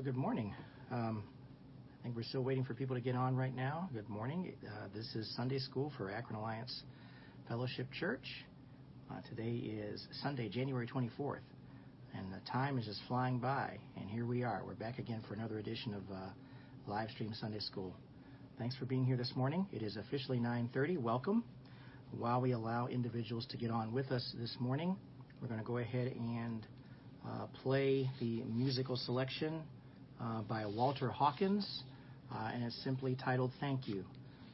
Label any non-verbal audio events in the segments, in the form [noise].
Well, good morning. Um, I think we're still waiting for people to get on right now. Good morning. Uh, this is Sunday School for Akron Alliance Fellowship Church. Uh, today is Sunday, January 24th, and the time is just flying by. And here we are. We're back again for another edition of uh, live stream Sunday School. Thanks for being here this morning. It is officially 9:30. Welcome. While we allow individuals to get on with us this morning, we're going to go ahead and uh, play the musical selection by Walter Hawkins, uh, and it's simply titled Thank You.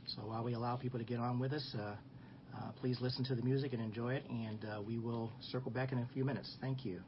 So while we allow people to get on with us, uh, uh, please listen to the music and enjoy it, and uh, we will circle back in a few minutes. Thank you.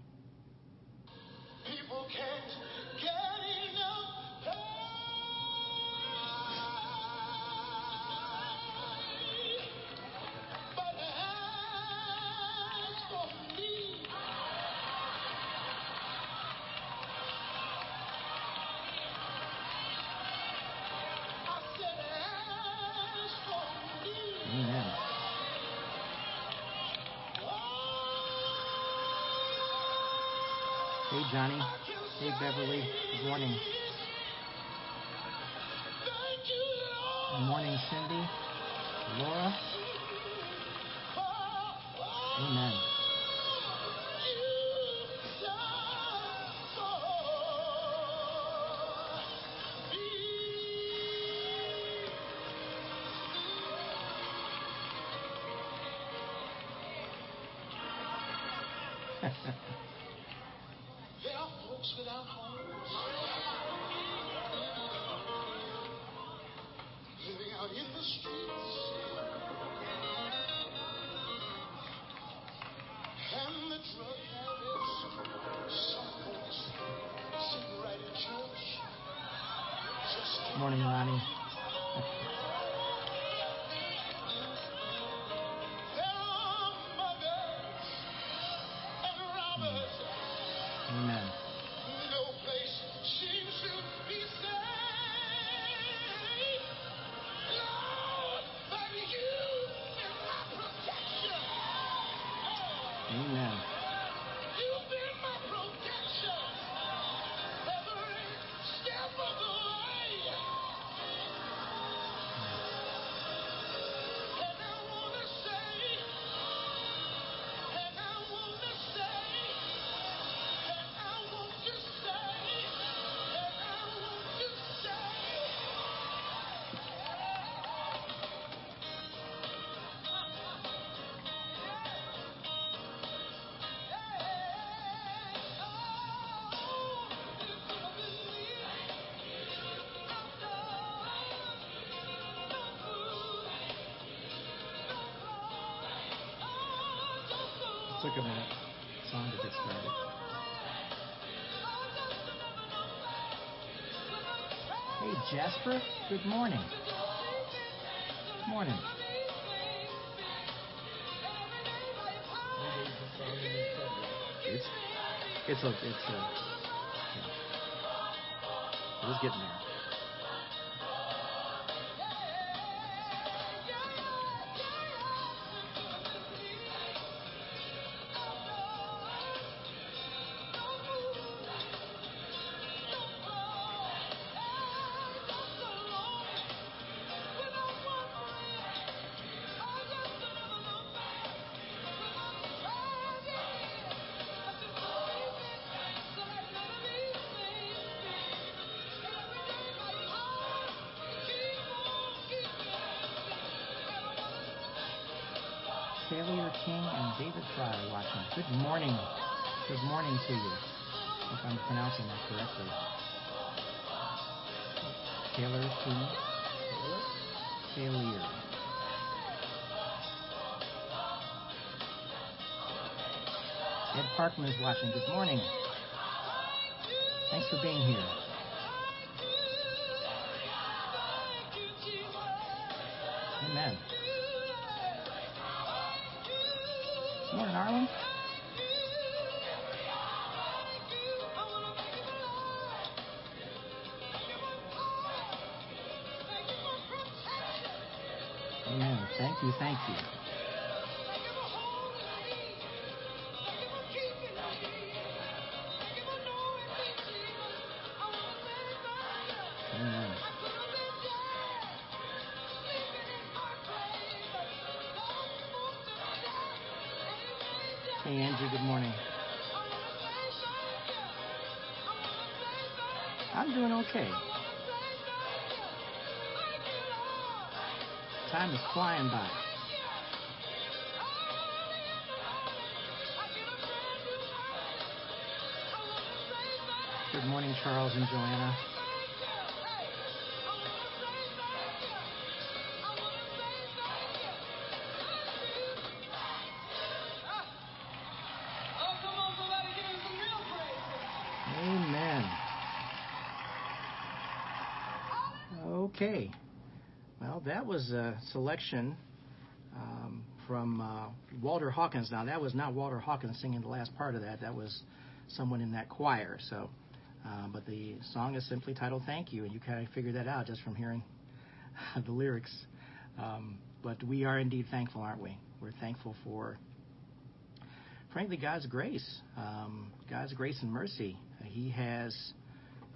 Without homes, living out in the streets, Took a minute. Song to get started. Hey, Jasper. Good morning. Morning. It's it's a it's a yeah. It was getting there. Taylor King and David Fry watching. Good morning. Good morning to you. If I'm pronouncing that correctly. Taylor King. Taylor. Ed Parkman is watching. Good morning. Thanks for being here. Praise. Amen. Okay. Well, that was a selection um, from uh, Walter Hawkins. Now, that was not Walter Hawkins singing the last part of that. That was someone in that choir. So, uh, but the song is simply titled "Thank You," and you kind of figured that out just from hearing [laughs] the lyrics. Um, but we are indeed thankful, aren't we? We're thankful for, frankly, God's grace, um, God's grace and mercy. He has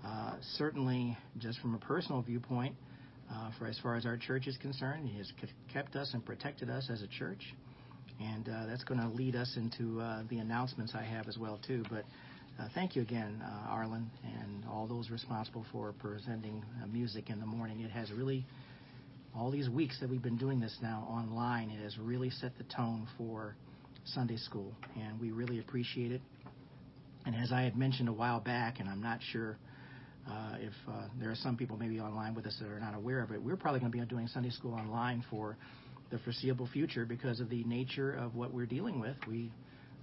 uh, certainly, just from a personal viewpoint, uh, for as far as our church is concerned, He has kept us and protected us as a church, and uh, that's going to lead us into uh, the announcements I have as well too. But thank you again, uh, Arlen, and all those responsible for presenting uh, music in the morning. It has really all these weeks that we've been doing this now online, it has really set the tone for Sunday school, and we really appreciate it. And as I had mentioned a while back, and I'm not sure uh, if uh, there are some people maybe online with us that are not aware of it, we're probably going to be doing Sunday school online for the foreseeable future because of the nature of what we're dealing with. We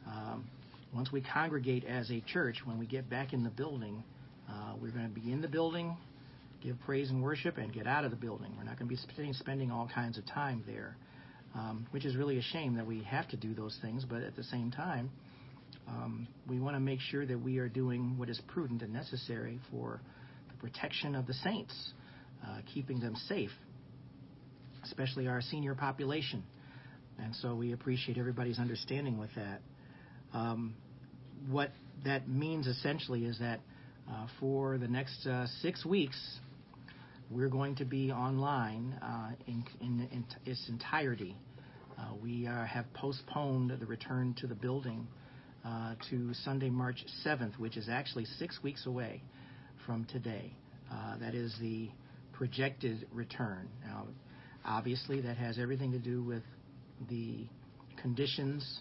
um, once we congregate as a church, when we get back in the building, uh, we're going to be in the building, give praise and worship, and get out of the building. We're not going to be spending, spending all kinds of time there, um, which is really a shame that we have to do those things. But at the same time, um, we want to make sure that we are doing what is prudent and necessary for the protection of the saints, uh, keeping them safe, especially our senior population. And so we appreciate everybody's understanding with that. Um, what that means essentially is that uh, for the next uh, six weeks, we're going to be online uh, in, in, in its entirety. Uh, we uh, have postponed the return to the building uh, to Sunday, March 7th, which is actually six weeks away from today. That is the projected return. Now, obviously, that has everything to do with the conditions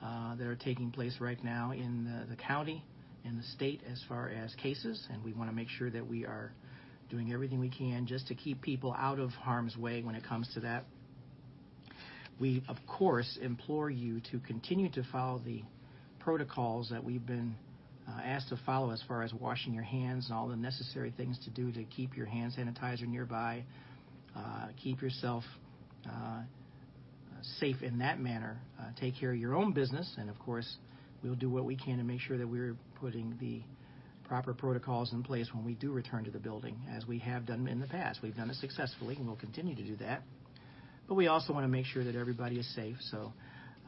that are taking place right now in the, county, in the state, as far as cases, and we want to make sure that we are doing everything we can just to keep people out of harm's way when it comes to that. We, of course, implore you to continue to follow the protocols that we've been uh, asked to follow as far as washing your hands and all the necessary things to do to keep your hand sanitizer nearby, uh, keep yourself uh, safe in that manner. Uh, take care of your own business, and of course, we'll do what we can to make sure that we're putting the proper protocols in place when we do return to the building, as we have done in the past. We've done it successfully, and we'll continue to do that. But we also want to make sure that everybody is safe. So,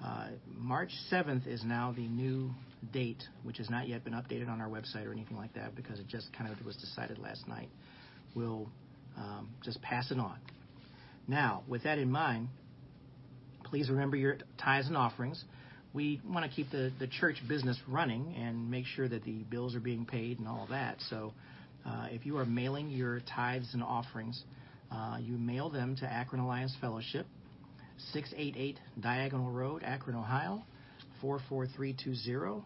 uh, March 7th is now the new date, which has not yet been updated on our website or anything like that because it just kind of was decided last night. We'll um, just pass it on. Now, with that in mind, please remember your tithes and offerings. We want to keep the, the church business running and make sure that the bills are being paid and all of that. So, uh, if you are mailing your tithes and offerings, uh, you mail them to Akron Alliance Fellowship, 688 Diagonal Road, Akron, Ohio, 44320.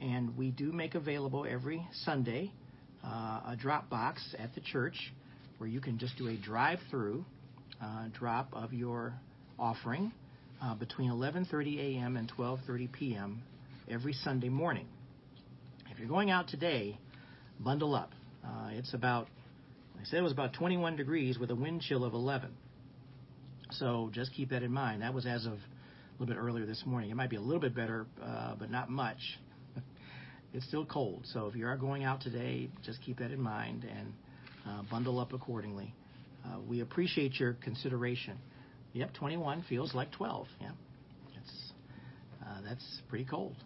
And we do make available every Sunday uh, a drop box at the church where you can just do a drive through uh, drop of your offering uh, between 11:30 a.m. and 12:30 p.m. every Sunday morning. If you're going out today, bundle up. Uh, it's about, I said it was about 21 degrees with a wind chill of 11. So just keep that in mind. That was as of a little bit earlier this morning. It might be a little bit better, uh, but not much. [laughs] it's still cold. So if you are going out today, just keep that in mind and uh, bundle up accordingly. Uh, we appreciate your consideration. Yep, 21 feels like 12. Yeah, it's uh, that's pretty cold.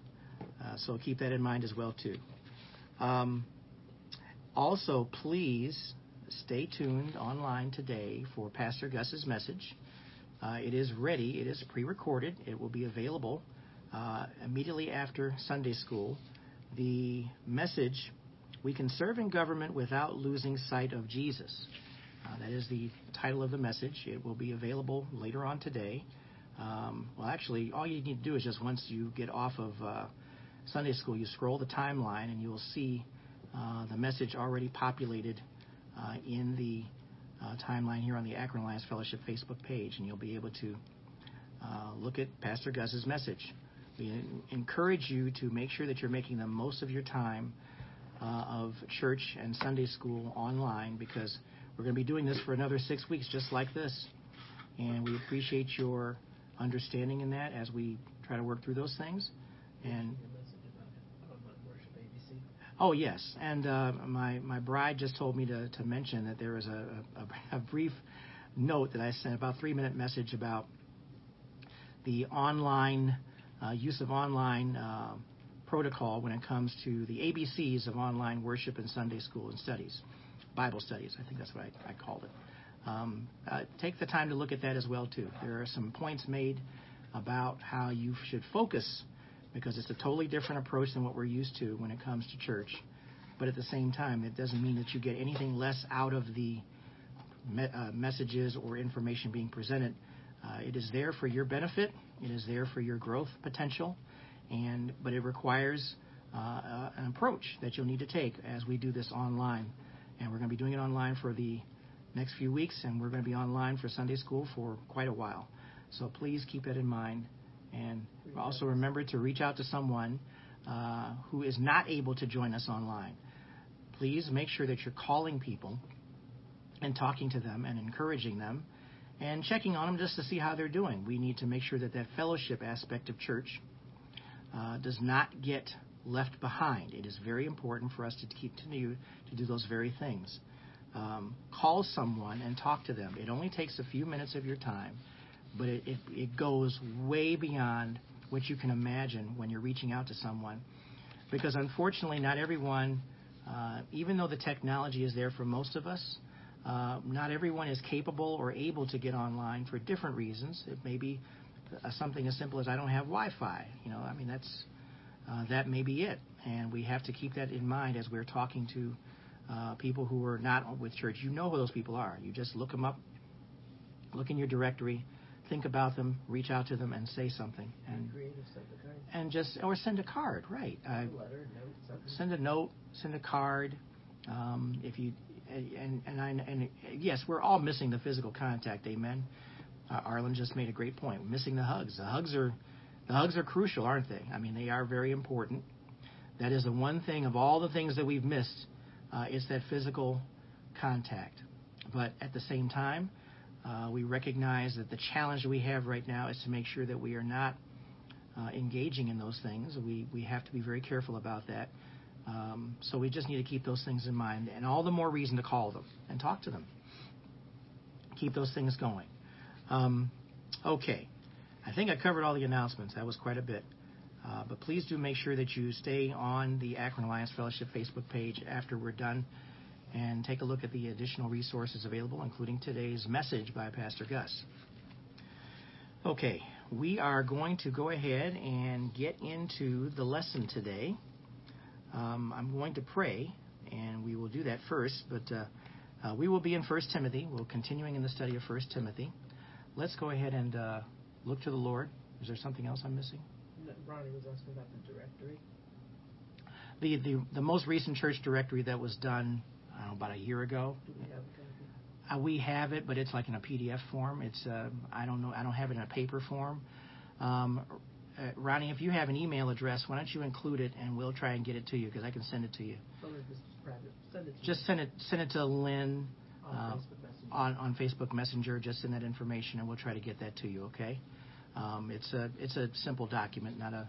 Uh, so keep that in mind as well too. Um, also, please stay tuned online today for Pastor Gus's message. Uh, it is ready. It is pre-recorded. It will be available uh, immediately after Sunday school, the message, We Can Serve in Government Without Losing Sight of Jesus. Uh, that is the title of the message. It will be available later on today. Um, well, actually, all you need to do is just once you get off of uh, Sunday school, you scroll the timeline and you will see uh, the message already populated uh, in the uh, timeline here on the Akron Alliance Fellowship Facebook page, and you'll be able to look at Pastor Gus's message. We encourage you to make sure that you're making the most of your time of church and Sunday school online because we're going to be doing this for another six weeks just like this. And we appreciate your understanding in that as we try to work through those things. And Oh yes, and uh, my my bride just told me to, to mention that there was a, a, a brief note that I sent about three minute message about the online uh, use of online uh, protocol when it comes to the ABCs of online worship and Sunday school and studies, Bible studies. I think that's what I, I called it. Um, uh, take the time to look at that as well too. There are some points made about how you should focus because it's a totally different approach than what we're used to when it comes to church. But at the same time, it doesn't mean that you get anything less out of the me- uh, messages or information being presented. Uh, it is there for your benefit. It is there for your growth potential, and but it requires uh, uh an approach that you'll need to take as we do this online. And we're going to be doing it online for the next few weeks, and we're going to be online for Sunday school for quite a while. So please keep that in mind and also remember to reach out to someone uh, who is not able to join us online. Please make sure that you're calling people and talking to them and encouraging them and checking on them just to see how they're doing. We need to make sure that that fellowship aspect of church uh, does not get left behind. It is very important for us to continue to do those very things. Um, call someone and talk to them. It only takes a few minutes of your time but it, it, it goes way beyond what you can imagine when you're reaching out to someone. Because unfortunately, not everyone, uh, even though the technology is there for most of us, uh, not everyone is capable or able to get online for different reasons. It may be uh, something as simple as I don't have Wi-Fi. You know, I mean that's uh, that may be it, and we have to keep that in mind as we're talking to uh, people who are not with church. You know who those people are. You just look them up, look in your directory, think about them, reach out to them, and say something. And creative, send a card. and just or send a card, right? Uh, a letter, note, something. send a note, send a card. Um, if you and and I and yes, we're all missing the physical contact. Amen. Uh, Arlen just made a great point. We're missing the hugs. The hugs are the hugs are crucial, aren't they? I mean, they are very important. That is the one thing of all the things that we've missed. Uh, is that physical contact. But at the same time, uh, we recognize that the challenge we have right now is to make sure that we are not uh, engaging in those things. We, we have to be very careful about that. Um, so we just need to keep those things in mind, and all the more reason to call them and talk to them. Keep those things going. Um, okay, I think I covered all the announcements. That was quite a bit. Uh, but please do make sure that you stay on the Akron Alliance Fellowship Facebook page after we're done and take a look at the additional resources available, including today's message by Pastor Gus. Okay, we are going to go ahead and get into the lesson today. Um, I'm going to pray, and we will do that first, but uh, uh, we will be in 1 Timothy. We're continuing in the study of 1 Timothy. Let's go ahead and uh, look to the Lord. Is there something else I'm missing? Ronnie was asking about the directory. The, the, the most recent church directory that was done I don't know, about a year ago. Do we have? Uh, we have it, but it's like in a PDF form. It's uh, I don't know. I don't have it in a paper form. Um, uh, Ronnie, if you have an email address, why don't you include it, and we'll try and get it to you because I can send it to you. Just. Send it to Just me send it send it to Lynn on uh, Facebook. On on Facebook Messenger. Just send that information, and we'll try to get that to you. Okay? Um, it's a it's a simple document, not a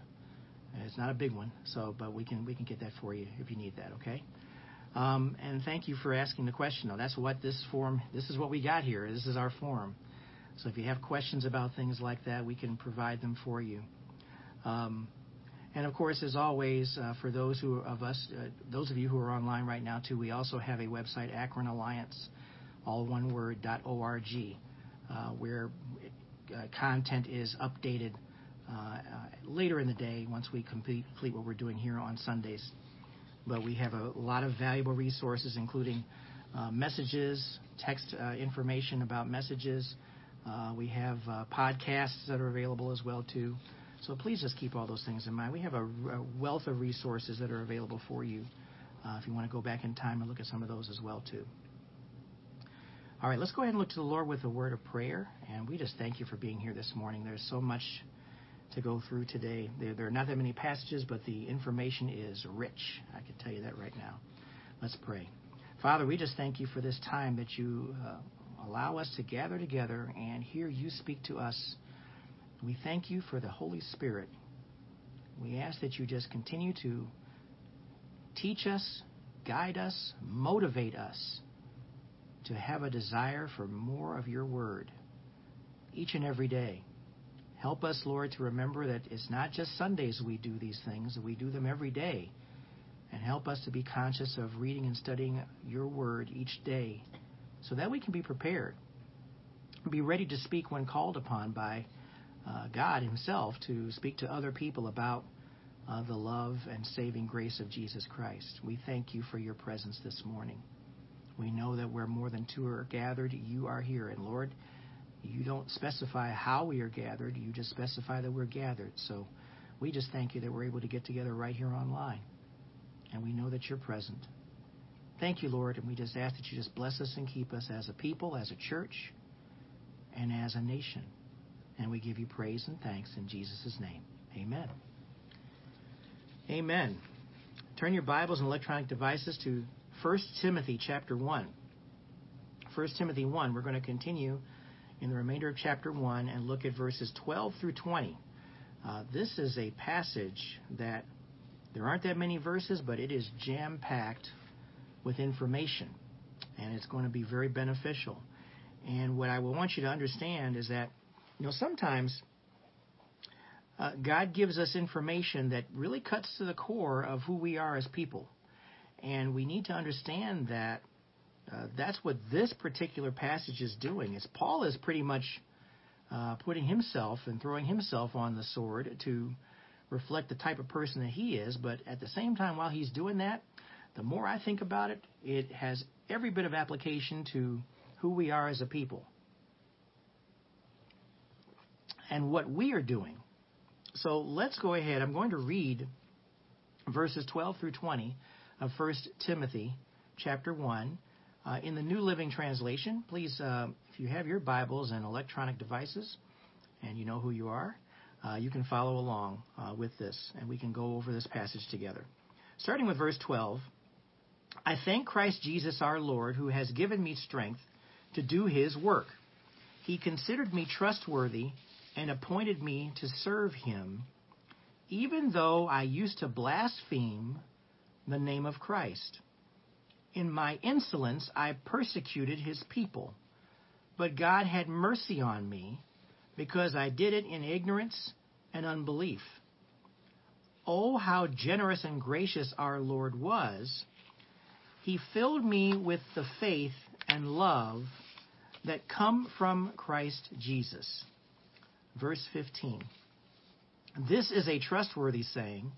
it's not a big one. So, but we can we can get that for you if you need that. Okay? Um, and thank you for asking the question. Though that's what this form. This is what we got here. This is our form. So if you have questions about things like that, we can provide them for you. Um, and of course, as always, uh, for those who of us, uh, those of you who are online right now too, we also have a website, Akron Alliance, all one word, org, uh, where uh, content is updated uh, later in the day once we complete, what we're doing here on Sundays. But we have a lot of valuable resources, including messages, text information about messages. We have podcasts that are available as well too. So please just keep all those things in mind. We have a, wealth of resources that are available for you if you want to go back in time and look at some of those as well too. All right, let's go ahead and look to the Lord with a word of prayer. And we just thank you for being here this morning. There's so much to go through today. There, there are not that many passages, but the information is rich. I can tell you that right now. Let's pray. Father, we just thank you for this time that you uh, allow us to gather together and hear you speak to us. We thank you for the Holy Spirit. We ask that you just continue to teach us, guide us, motivate us to have a desire for more of your word each and every day. Help us, Lord, to remember that it's not just Sundays we do these things, we do them every day. And help us to be conscious of reading and studying your word each day so that we can be prepared. Be ready to speak when called upon by uh, God Himself to speak to other people about uh, the love and saving grace of Jesus Christ. We thank you for your presence this morning. We know that where more than two are gathered, you are here. And Lord, you don't specify how we are gathered, you just specify that we're gathered. So we just thank you that we're able to get together right here online. And we know that you're present. Thank you, Lord, and we just ask that you just bless us and keep us as a people, as a church, and as a nation. And we give you praise and thanks in Jesus' name. Amen. Amen. Turn your Bibles and electronic devices to 1 Timothy chapter 1. 1 Timothy 1. We're going to continue in the remainder of chapter 1 and look at verses 12 through 20. Uh, this is a passage that there aren't that many verses, but it is jam packed with information, and it's going to be very beneficial. And what I will want you to understand is that, you know, sometimes uh, God gives us information that really cuts to the core of who we are as people. And we need to understand that uh, that's what this particular passage is doing. Is Paul is pretty much uh, putting himself and throwing himself on the sword to reflect the type of person that he is. But at the same time, while he's doing that, the more I think about it, it has every bit of application to who we are as a people and what we are doing. So let's go ahead. I'm going to read verses 12 through 20 of 1 Timothy chapter 1 uh, in the New Living Translation. Please, uh, if you have your Bibles and electronic devices and you know who you are, uh, you can follow along uh, with this and we can go over this passage together. Starting with verse 12 I thank Christ Jesus our Lord who has given me strength to do his work. He considered me trustworthy and appointed me to serve him, even though I used to blaspheme the name of Christ. In my insolence, I persecuted his people, but God had mercy on me because I did it in ignorance and unbelief. Oh, how generous and gracious our Lord was! He filled me with the faith and love that come from Christ Jesus. Verse 15. This is a trustworthy saying,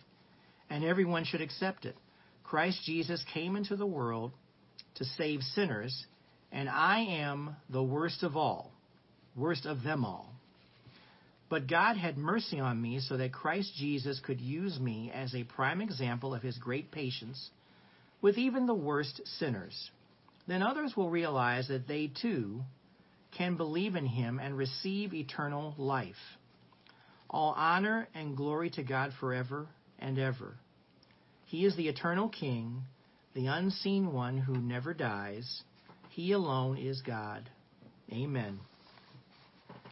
and everyone should accept it. Christ Jesus came into the world to save sinners, and I am the worst of all, worst of them all. But God had mercy on me so that Christ Jesus could use me as a prime example of his great patience with even the worst sinners. Then others will realize that they too can believe in him and receive eternal life. All honor and glory to God forever and ever. He is the eternal King, the unseen one who never dies. He alone is God. Amen.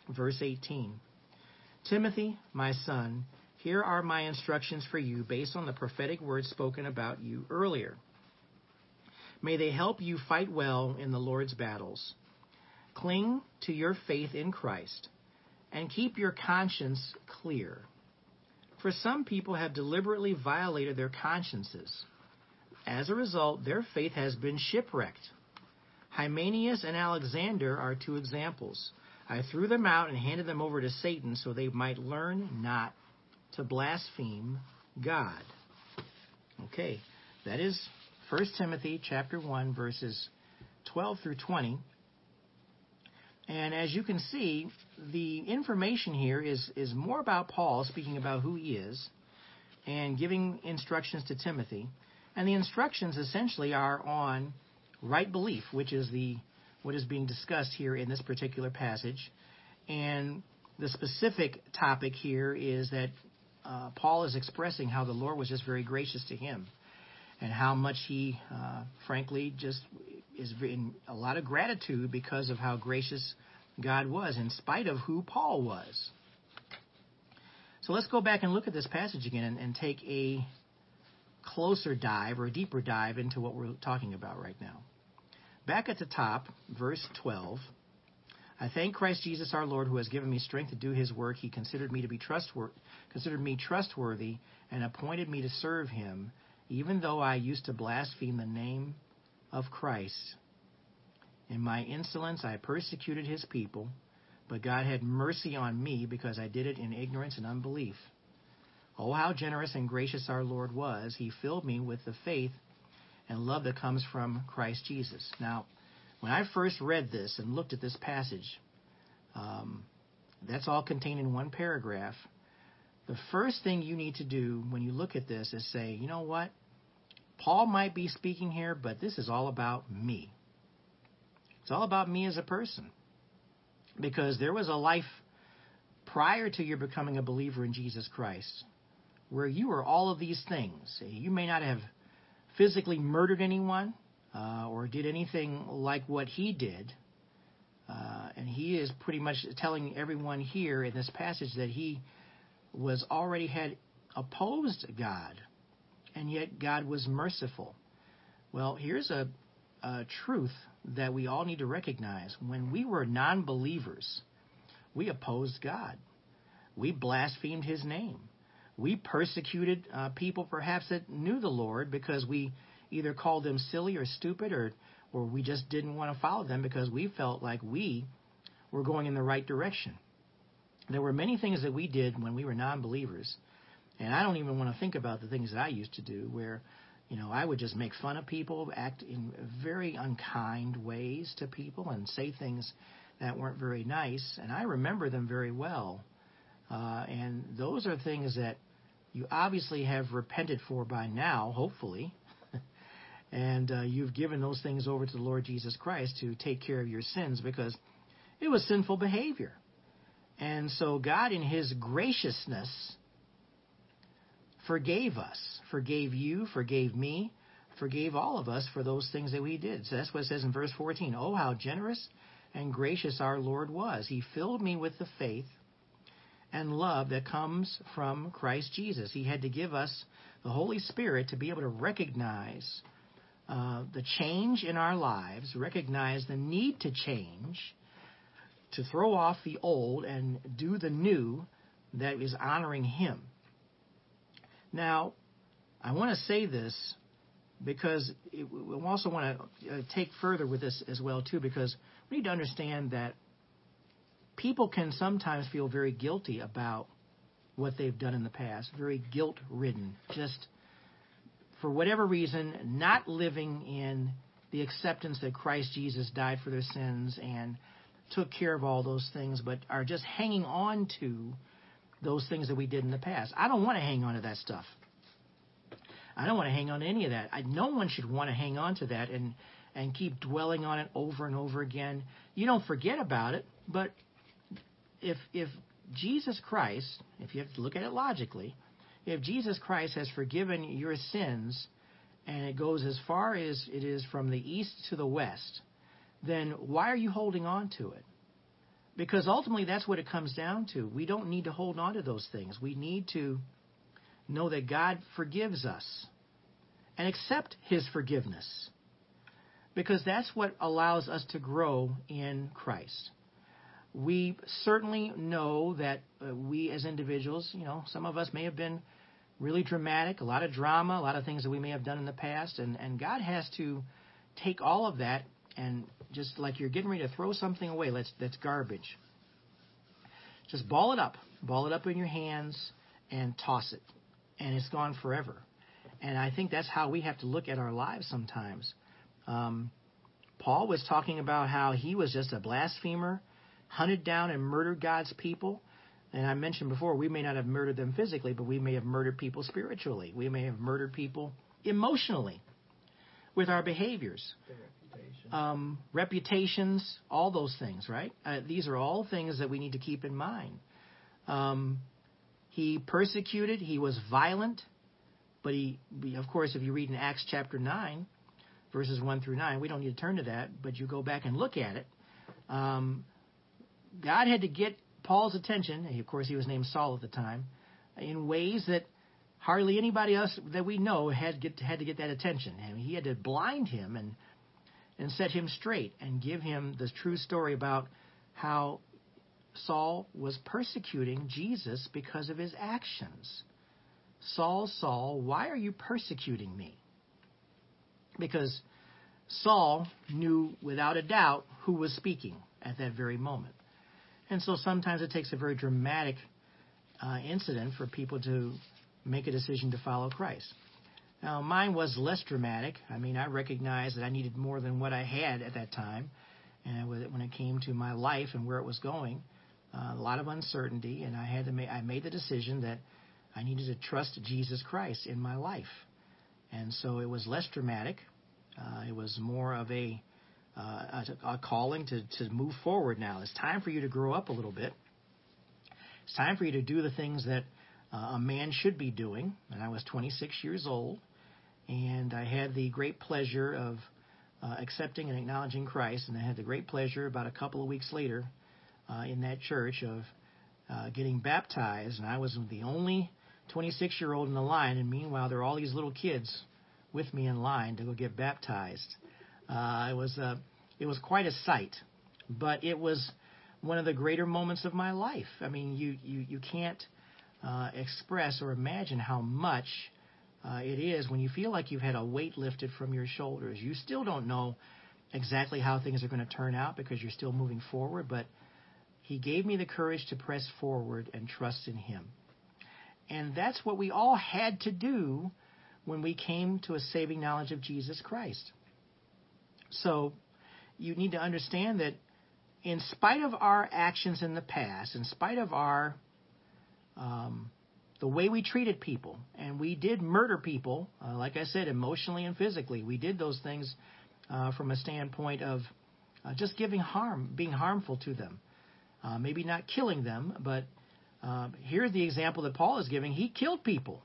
Verse 18 Timothy, my son, here are my instructions for you based on the prophetic words spoken about you earlier. May they help you fight well in the Lord's battles. Cling to your faith in Christ and keep your conscience clear. For some people have deliberately violated their consciences. As a result, their faith has been shipwrecked. Hymenaeus and Alexander are two examples. I threw them out and handed them over to Satan so they might learn not to blaspheme God. Okay, that is 1 Timothy chapter 1 verses 12 through 20. And as you can see, the information here is, is more about Paul speaking about who he is and giving instructions to Timothy. And the instructions essentially are on right belief, which is the what is being discussed here in this particular passage. And the specific topic here is that uh, Paul is expressing how the Lord was just very gracious to him and how much he, uh, frankly, just is in a lot of gratitude because of how gracious God was, in spite of who Paul was. So let's go back and look at this passage again and, and take a closer dive or a deeper dive into what we're talking about right now. Back at the top, verse 12. I thank Christ Jesus our Lord who has given me strength to do his work. He considered me to be trustworthy, considered me trustworthy and appointed me to serve him, even though I used to blaspheme the name of Christ. In my insolence I persecuted his people, but God had mercy on me because I did it in ignorance and unbelief. Oh, how generous and gracious our Lord was. He filled me with the faith and love that comes from Christ Jesus. Now, when I first read this and looked at this passage, um, that's all contained in one paragraph. The first thing you need to do when you look at this is say, you know what? Paul might be speaking here, but this is all about me. It's all about me as a person. Because there was a life prior to your becoming a believer in Jesus Christ where you were all of these things. You may not have physically murdered anyone uh, or did anything like what he did. Uh, and he is pretty much telling everyone here in this passage that he was already had opposed God, and yet God was merciful. Well, here's a, a truth that we all need to recognize. When we were non believers, we opposed God, we blasphemed his name we persecuted uh, people perhaps that knew the Lord because we either called them silly or stupid or or we just didn't want to follow them because we felt like we were going in the right direction. There were many things that we did when we were non-believers, and I don't even want to think about the things that I used to do where you know, I would just make fun of people, act in very unkind ways to people, and say things that weren't very nice. And I remember them very well. Uh, and those are things that you obviously have repented for by now, hopefully. [laughs] and uh, you've given those things over to the Lord Jesus Christ to take care of your sins because it was sinful behavior. And so God, in His graciousness, forgave us, forgave you, forgave me, forgave all of us for those things that we did. So that's what it says in verse 14. Oh, how generous and gracious our Lord was. He filled me with the faith and love that comes from Christ Jesus. He had to give us the Holy Spirit to be able to recognize uh, the change in our lives, recognize the need to change, to throw off the old and do the new that is honoring Him. Now, I want to say this because we also want to uh, take further with this as well too, because we need to understand that people can sometimes feel very guilty about what they've done in the past, very guilt ridden, just for whatever reason, not living in the acceptance that Christ Jesus died for their sins and took care of all those things, but are just hanging on to those things that we did in the past. I don't want to hang on to that stuff. I don't want to hang on to any of that. I, no one should want to hang on to that and and keep dwelling on it over and over again. You don't forget about it, but if if Jesus Christ, if you have to look at it logically, if Jesus Christ has forgiven your sins and it goes as far as it is from the east to the west, then why are you holding on to it? Because ultimately that's what it comes down to. We don't need to hold on to those things. We need to know that God forgives us and accept his forgiveness. Because that's what allows us to grow in Christ we certainly know that uh, we as individuals, you know, some of us may have been really dramatic, a lot of drama, a lot of things that we may have done in the past, and, and God has to take all of that and just like you're getting ready to throw something away, let's that's garbage. Just ball it up, ball it up in your hands, and toss it, and it's gone forever. And I think that's how we have to look at our lives sometimes. Um, Paul was talking about how he was just a blasphemer, hunted down and murdered God's people. And I mentioned before, we may not have murdered them physically, but we may have murdered people spiritually. We may have murdered people emotionally with our behaviors. Um, reputations, all those things, right? Uh, these are all things that we need to keep in mind. Um, he persecuted, he was violent, but he, of course, if you read in Acts chapter 9, verses 1 through 9, we don't need to turn to that, but you go back and look at it. Um, God had to get Paul's attention, of course, he was named Saul at the time, in ways that hardly anybody else that we know had get had to get that attention. And he had to blind him and and set him straight and give him the true story about how Saul was persecuting Jesus because of his actions. Saul, Saul, why are you persecuting me? Because Saul knew without a doubt who was speaking at that very moment. And so sometimes it takes a very dramatic uh, incident for people to make a decision to follow Christ. Now, mine was less dramatic. I mean, I recognized that I needed more than what I had at that time. And when it came to my life and where it was going, uh, a lot of uncertainty, and I had to make, I made the decision that I needed to trust Jesus Christ in my life. And so it was less dramatic. Uh, it was more of a, uh, a, a calling to, to move forward now. It's time for you to grow up a little bit. It's time for you to do the things that uh, a man should be doing. And I was 26 years old, and I had the great pleasure of uh, accepting and acknowledging Christ. And I had the great pleasure about a couple of weeks later uh, in that church of uh, getting baptized. And I was the only 26 year old in the line, and meanwhile, there are all these little kids with me in line to go get baptized. Uh, it was a, it was quite a sight, but it was one of the greater moments of my life. I mean, you you you can't uh, express or imagine how much uh, it is when you feel like you've had a weight lifted from your shoulders. You still don't know exactly how things are going to turn out because you're still moving forward, but He gave me the courage to press forward and trust in Him. And that's what we all had to do when we came to a saving knowledge of Jesus Christ. So you need to understand that in spite of our actions in the past, in spite of our um, the way we treated people, and we did murder people, uh, like I said, emotionally and physically. We did those things uh, from a standpoint of uh, just giving harm, being harmful to them. Uh, maybe not killing them, but uh, here's the example that Paul is giving. He killed people.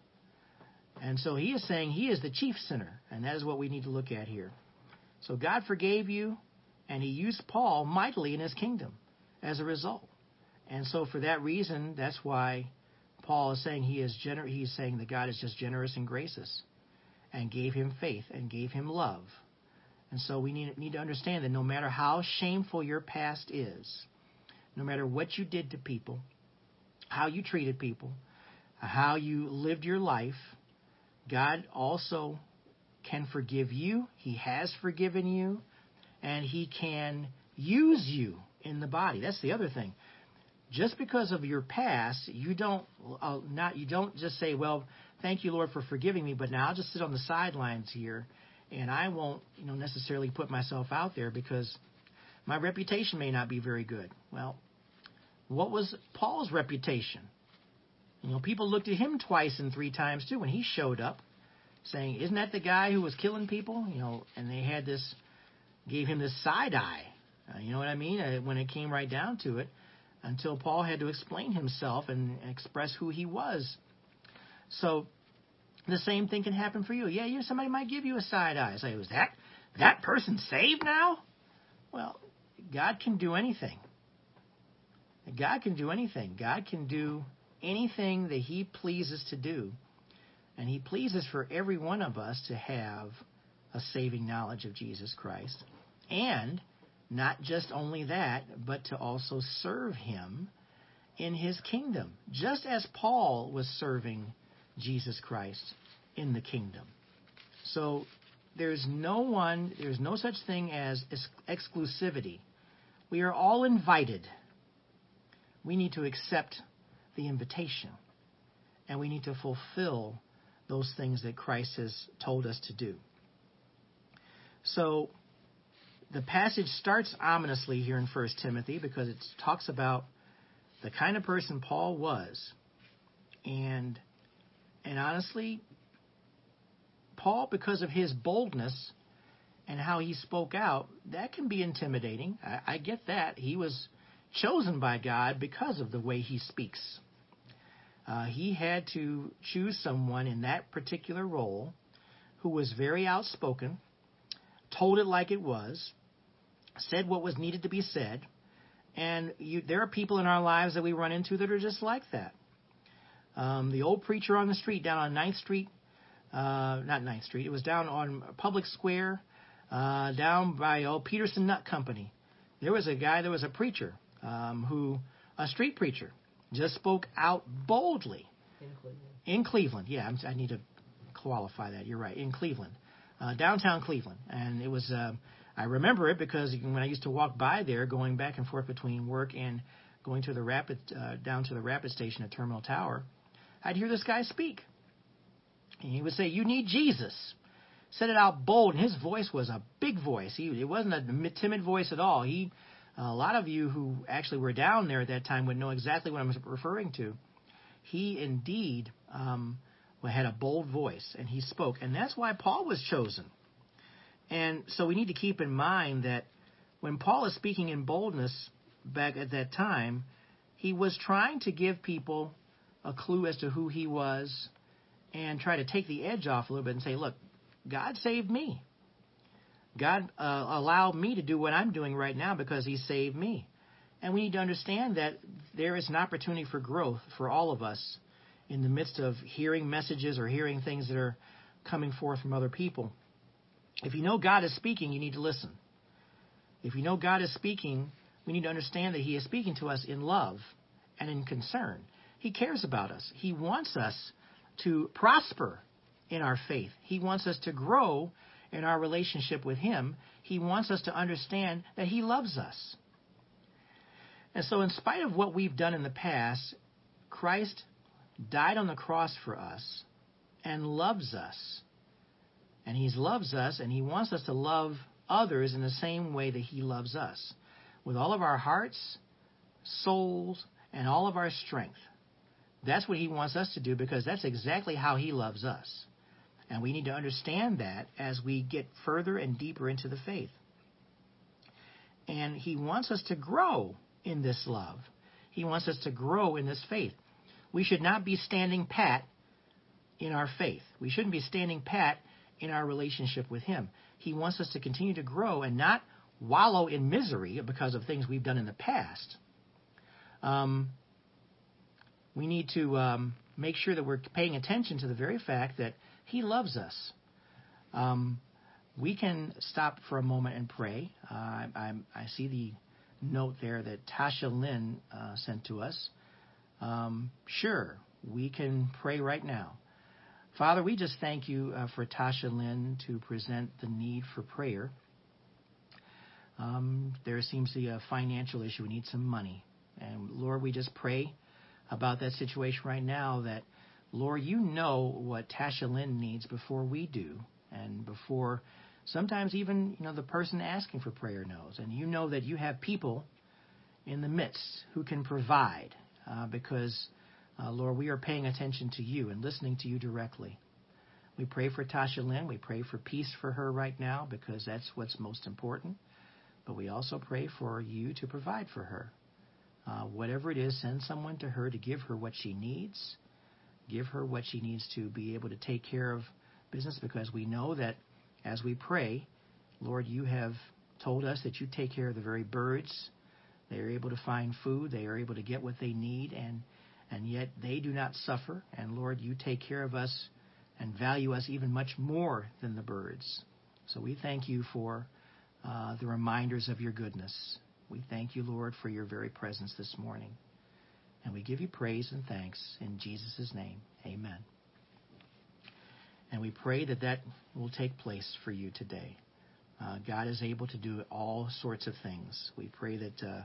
And so he is saying he is the chief sinner, and that is what we need to look at here. So God forgave you, and he used Paul mightily in his kingdom as a result. And so for that reason, that's why Paul is saying he is gener- he's saying that God is just generous and gracious and gave him faith and gave him love. And so we need, need to understand that no matter how shameful your past is, no matter what you did to people, how you treated people, how you lived your life, God also can forgive you. He has forgiven you, and He can use you in the body. That's the other thing. Just because of your past, you don't uh, not you don't just say, "Well, thank you, Lord, for forgiving me," but now I'll just sit on the sidelines here, and I won't, you know, necessarily put myself out there because my reputation may not be very good. Well, what was Paul's reputation? You know, people looked at him twice and three times too when he showed up, saying, "Isn't that the guy who was killing people?" You know, and they had this, gave him this side eye. Uh, you know what I mean? Uh, when it came right down to it, until Paul had to explain himself and express who he was. So, the same thing can happen for you. Yeah, you somebody might give you a side eye. Say, "Was that that person saved now?" Well, God can do anything. God can do anything. God can do anything that He pleases to do. And He pleases for every one of us to have a saving knowledge of Jesus Christ. And not just only that, but to also serve Him in His kingdom, just as Paul was serving Jesus Christ in the kingdom. So there's no one, there's no such thing as exclusivity. We are all invited we need to accept the invitation and we need to fulfill those things that Christ has told us to do. So the passage starts ominously here in 1 Timothy because it talks about the kind of person Paul was. And and honestly, Paul, because of his boldness and how he spoke out, that can be intimidating. I, I get that. He was chosen by God because of the way he speaks. Uh, he had to choose someone in that particular role who was very outspoken, told it like it was, said what was needed to be said, and you, there are people in our lives that we run into that are just like that. Um, the old preacher on the street down on 9th Street, uh, not 9th Street, it was down on Public Square, uh, down by old Peterson Nut Company. There was a guy, there was a preacher um, who, a street preacher, just spoke out boldly In Cleveland. in Cleveland. Yeah, I'm, I need to qualify that. You're right. In Cleveland, uh, downtown Cleveland, and it was. I remember it because when I used to walk by there, going back and forth between work and going to the rapid uh, down to the rapid station at Terminal Tower, I'd hear this guy speak, and he would say, "You need Jesus." Said it out bold, and his voice was a big voice. He it wasn't a timid voice at all. He a lot of you who actually were down there at that time would know exactly what I'm referring to. He indeed um, had a bold voice, and he spoke, and that's why Paul was chosen. And so we need to keep in mind that when Paul is speaking in boldness back at that time, he was trying to give people a clue as to who he was and try to take the edge off a little bit and say, look, God saved me. God uh, allowed me to do what I'm doing right now because He saved me. And we need to understand that there is an opportunity for growth for all of us in the midst of hearing messages or hearing things that are coming forth from other people. If you know God is speaking, you need to listen. If you know God is speaking, we need to understand that He is speaking to us in love and in concern. He cares about us. He wants us to prosper in our faith. He wants us to grow in our relationship with Him. He wants us to understand that He loves us. And so, in spite of what we've done in the past, Christ died on the cross for us and loves us. And He loves us and He wants us to love others in the same way that He loves us with all of our hearts, souls, and all of our strength. That's what He wants us to do because that's exactly how He loves us. And we need to understand that as we get further and deeper into the faith. And He wants us to grow in this love. He wants us to grow in this faith. We should not be standing pat in our faith. We shouldn't be standing pat in our relationship with Him. He wants us to continue to grow and not wallow in misery because of things we've done in the past. Um, we need to um, make sure that we're paying attention to the very fact that He loves us. Um, we can stop for a moment and pray. Uh, I, I, I, see the note there that Tasha Lynn uh, sent to us. Um, sure, we can pray right now. Father, we just thank you uh, for Tasha Lynn to present the need for prayer. Um, there seems to be a financial issue. We need some money. And Lord, we just pray about that situation right now that, Lord, you know what Tasha Lynn needs before we do, and before sometimes even you know the person asking for prayer knows, and you know that you have people in the midst who can provide, uh, because uh, Lord, we are paying attention to you and listening to you directly. We pray for Tasha Lynn. We pray for peace for her right now because that's what's most important. But we also pray for you to provide for her. Uh, whatever it is, send someone to her to give her what she needs. Give her what she needs to be able to take care of business because we know that as we pray, Lord, you have told us that you take care of the very birds. They are able to find food, they are able to get what they need, and, and yet they do not suffer. And Lord, you take care of us and value us even much more than the birds. So we thank you for uh, the reminders of your goodness. We thank you, Lord, for your very presence this morning. And we give you praise and thanks in Jesus' name. Amen. And we pray that that will take place for you today. Uh, God is able to do all sorts of things. We pray that uh,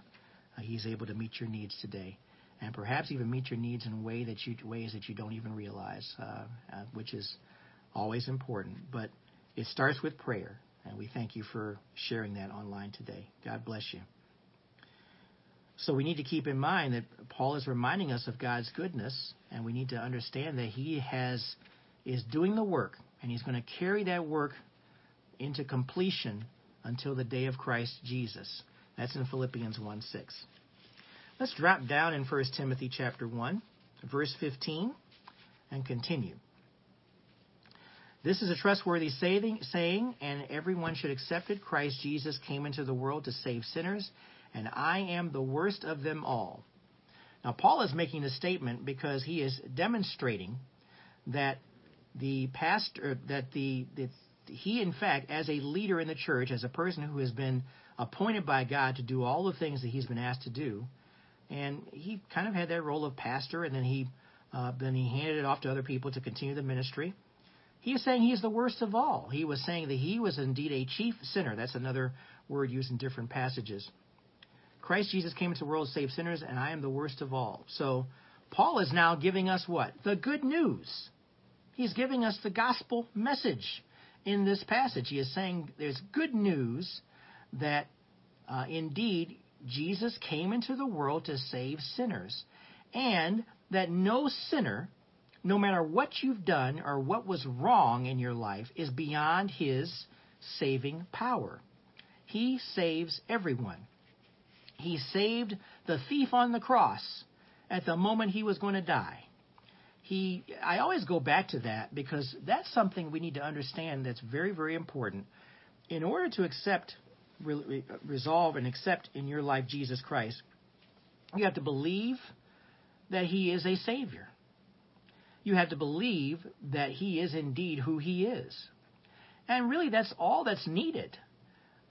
He's able to meet your needs today. And perhaps even meet your needs in way that you, ways that you don't even realize, uh, uh, which is always important. But it starts with prayer, and we thank you for sharing that online today. God bless you. So we need to keep in mind that Paul is reminding us of God's goodness, and we need to understand that He has is doing the work, and He's going to carry that work into completion until the day of Christ Jesus. That's in Philippians 1 6. Let's drop down in 1 Timothy chapter 1, verse 15, and continue. This is a trustworthy saying, and everyone should accept it. Christ Jesus came into the world to save sinners, and I am the worst of them all. Now, Paul is making this statement because he is demonstrating that the pastor, that the, the he, in fact, as a leader in the church, as a person who has been appointed by God to do all the things that he's been asked to do, and he kind of had that role of pastor, and then he uh, then he handed it off to other people to continue the ministry. He is saying he is the worst of all. He was saying that he was indeed a chief sinner. That's another word used in different passages. Christ Jesus came into the world to save sinners, and I am the worst of all. So Paul is now giving us what? The good news. He's giving us the gospel message in this passage. He is saying there's good news that uh, indeed Jesus came into the world to save sinners, and that no sinner, no matter what you've done or what was wrong in your life, is beyond his saving power. He saves everyone. He saved the thief on the cross at the moment he was going to die. He, I always go back to that because that's something we need to understand that's very, very important. In order to accept, re, resolve, and accept in your life Jesus Christ, you have to believe that He is a Savior. You have to believe that He is indeed who He is. And really, that's all that's needed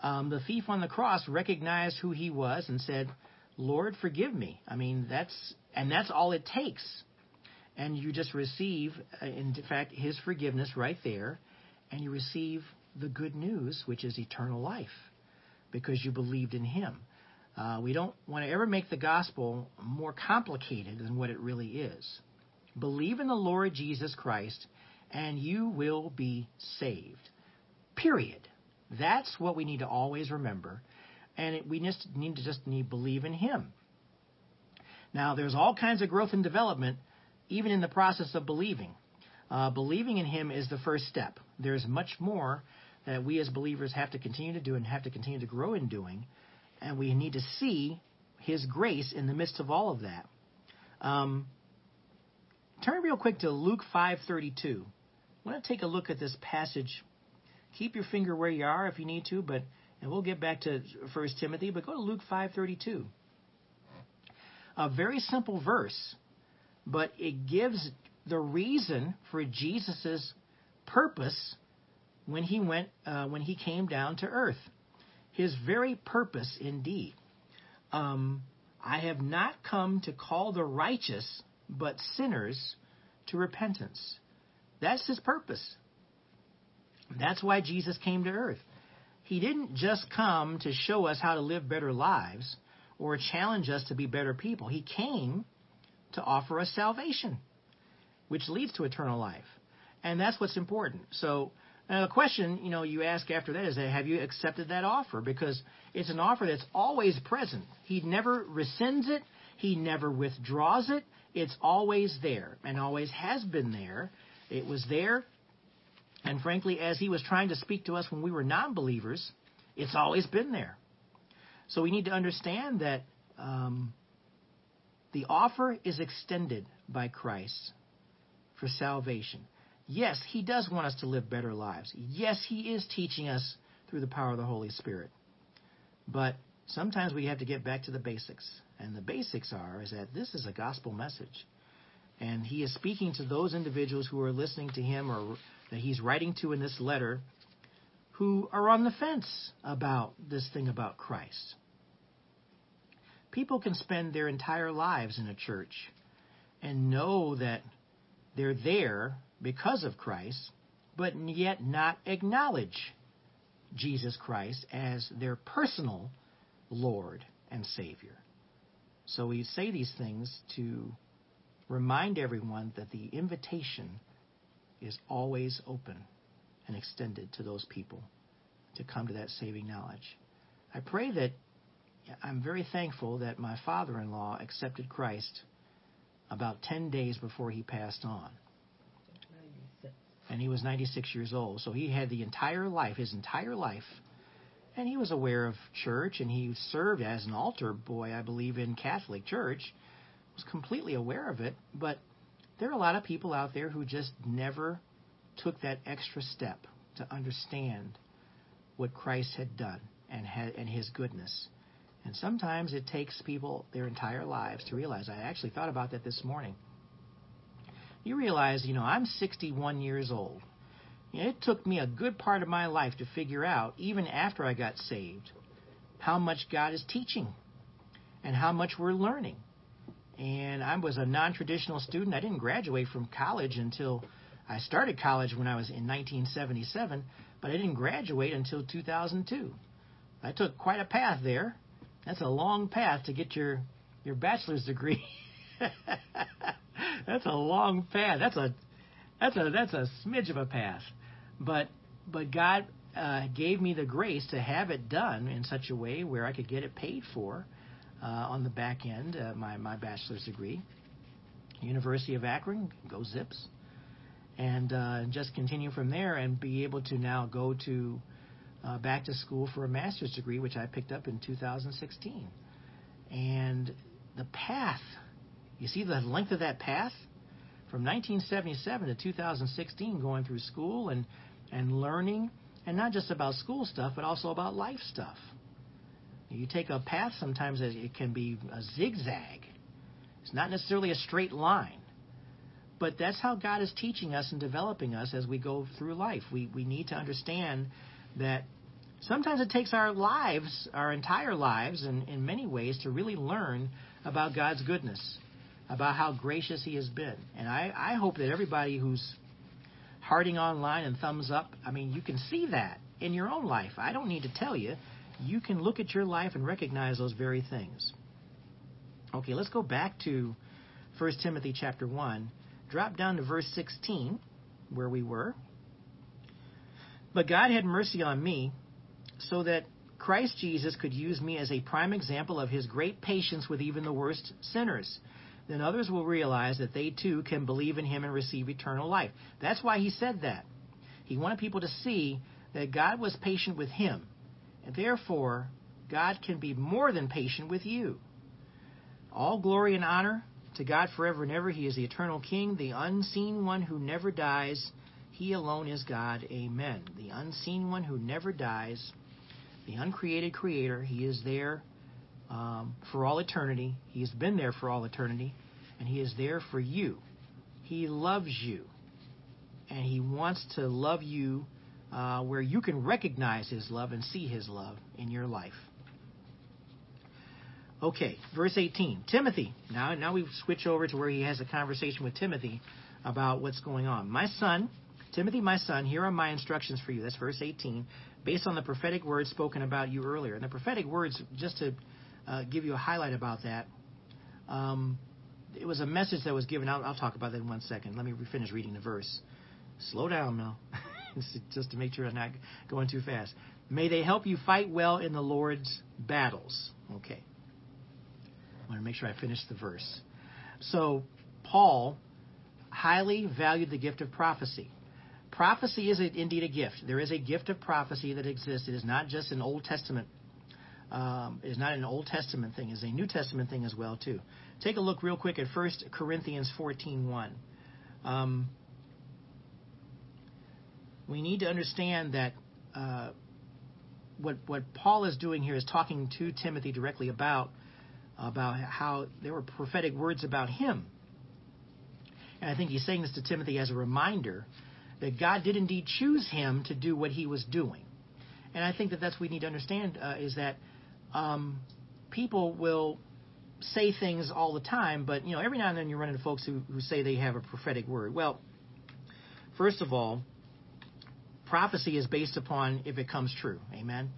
um, the thief on the cross recognized who he was and said, "Lord, forgive me." I mean, that's and that's all it takes, and you just receive, uh, in fact, His forgiveness right there, and you receive the good news, which is eternal life, because you believed in Him. Uh, we don't want to ever make the gospel more complicated than what it really is. Believe in the Lord Jesus Christ, and you will be saved. Period. That's what we need to always remember, and it, we just need to just need believe in Him. Now, there's all kinds of growth and development, even in the process of believing. Uh, believing in Him is the first step. There's much more that we as believers have to continue to do and have to continue to grow in doing, and we need to see His grace in the midst of all of that. Um, turn real quick to Luke 5:32. I want to take a look at this passage keep your finger where you are if you need to, but and we'll get back to First Timothy, but go to Luke 5:32. A very simple verse, but it gives the reason for Jesus's purpose when he went uh, when he came down to earth. His very purpose, indeed. Um, I have not come to call the righteous, but sinners to repentance. That's his purpose. That's why Jesus came to earth. He didn't just come to show us how to live better lives or challenge us to be better people. He came to offer us salvation, which leads to eternal life. And that's what's important. So, the question, you know, you ask after that is that have you accepted that offer? Because it's an offer that's always present. He never rescinds it. He never withdraws it. It's always there and always has been there. It was there and frankly, as he was trying to speak to us when we were non believers, it's always been there. So we need to understand that um, the offer is extended by Christ for salvation. Yes, he does want us to live better lives. Yes, he is teaching us through the power of the Holy Spirit. But sometimes we have to get back to the basics. And the basics are is that this is a gospel message. And he is speaking to those individuals who are listening to him or that he's writing to in this letter who are on the fence about this thing about Christ. People can spend their entire lives in a church and know that they're there because of Christ, but yet not acknowledge Jesus Christ as their personal Lord and Savior. So we say these things to remind everyone that the invitation is always open and extended to those people to come to that saving knowledge. I pray that I'm very thankful that my father in law accepted Christ about 10 days before he passed on. 96. And he was 96 years old. So he had the entire life, his entire life. And he was aware of church and he served as an altar boy, I believe, in Catholic Church. Was completely aware of it. But there are a lot of people out there who just never took that extra step to understand what Christ had done and had, and his goodness. And sometimes it takes people their entire lives to realize. I actually thought about that this morning. You realize, you know, I'm 61 years old. It took me a good part of my life to figure out, even after I got saved, how much God is teaching and how much we're learning. And I was a non traditional student. I didn't graduate from college until I started college when I was in 1977, but I didn't graduate until 2002. I took quite a path there. That's a long path to get your your bachelor's degree. [laughs] that's a long path. That's a that's a that's a smidge of a path. But but God uh, gave me the grace to have it done in such a way where I could get it paid for uh, on the back end. Uh, my my bachelor's degree, University of Akron, go Zips, and uh, just continue from there and be able to now go to uh, back to school for a master's degree, which I picked up in 2016. And the path, you see the length of that path? From 1977 to 2016, going through school and, and learning, and not just about school stuff, but also about life stuff. You take a path, sometimes it can be a zigzag. It's not necessarily a straight line. But that's how God is teaching us and developing us as we go through life. We, we need to understand that sometimes it takes our lives, our entire lives, in, in many ways, to really learn about God's goodness, about how gracious He has been. And I, I hope that everybody who's hearting online and thumbs up, I mean, you can see that in your own life. I don't need to tell you. You can look at your life and recognize those very things. Okay, let's go back to 1 Timothy chapter 1. Drop down to verse 16, where we were. But God had mercy on me, so that Christ Jesus could use me as a prime example of his great patience with even the worst sinners. Then others will realize that they too can believe in him and receive eternal life. That's why he said that. He wanted people to see that God was patient with him, and therefore God can be more than patient with you. All glory and honor to God forever and ever. He is the eternal King, the unseen one who never dies. He alone is God. Amen. The unseen one who never dies, the uncreated creator. He is there um, for all eternity. He has been there for all eternity, and He is there for you. He loves you, and He wants to love you uh, where you can recognize His love and see His love in your life. Okay, verse 18. Timothy. Now, now we switch over to where he has a conversation with Timothy about what's going on. My son, Timothy, my son, here are my instructions for you. That's verse 18, based on the prophetic words spoken about you earlier. And the prophetic words, just to uh, give you a highlight about that, um, it was a message that was given. I'll, I'll talk about that in one second. Let me finish reading the verse. Slow down, Mel, [laughs] just to make sure I'm not going too fast. May they help you fight well in the Lord's battles. Okay. I want to make sure I finish the verse. So, Paul highly valued the gift of prophecy. Prophecy is indeed a gift. There is a gift of prophecy that exists. It is not just an Old Testament. Um, is not an Old Testament thing. Is a New Testament thing as well too. Take a look real quick at 1 Corinthians 14:1. Um, we need to understand that uh, what what Paul is doing here is talking to Timothy directly about about how there were prophetic words about him. And I think he's saying this to Timothy as a reminder that God did indeed choose him to do what he was doing. And I think that that's what we need to understand uh, is that um, people will say things all the time, but you know every now and then you run into folks who, who say they have a prophetic word. Well, first of all, prophecy is based upon if it comes true. Amen.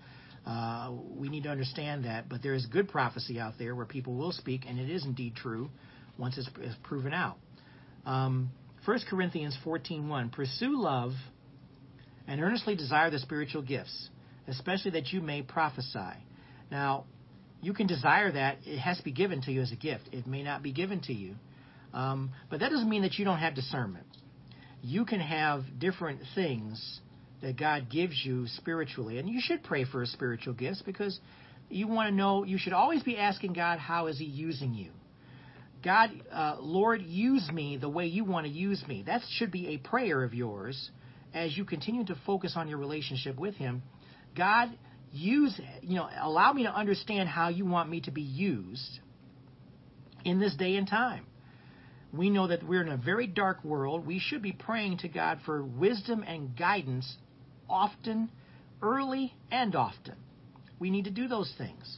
Uh, we need to understand that, but there is good prophecy out there where people will speak, and it is indeed true once it's, it's proven out. Um, 1 Corinthians 14.1, Pursue love and earnestly desire the spiritual gifts, especially that you may prophesy. Now, you can desire that. It has to be given to you as a gift. It may not be given to you. Um, but that doesn't mean that you don't have discernment. You can have different things that God gives you spiritually, and you should pray for a spiritual gifts because you want to know. You should always be asking God, "How is He using you?" God, uh, Lord, use me the way you want to use me. That should be a prayer of yours as you continue to focus on your relationship with Him. God, use you know, allow me to understand how you want me to be used in this day and time we know that we're in a very dark world. We should be praying to God for wisdom and guidance often, early, and often. We need to do those things.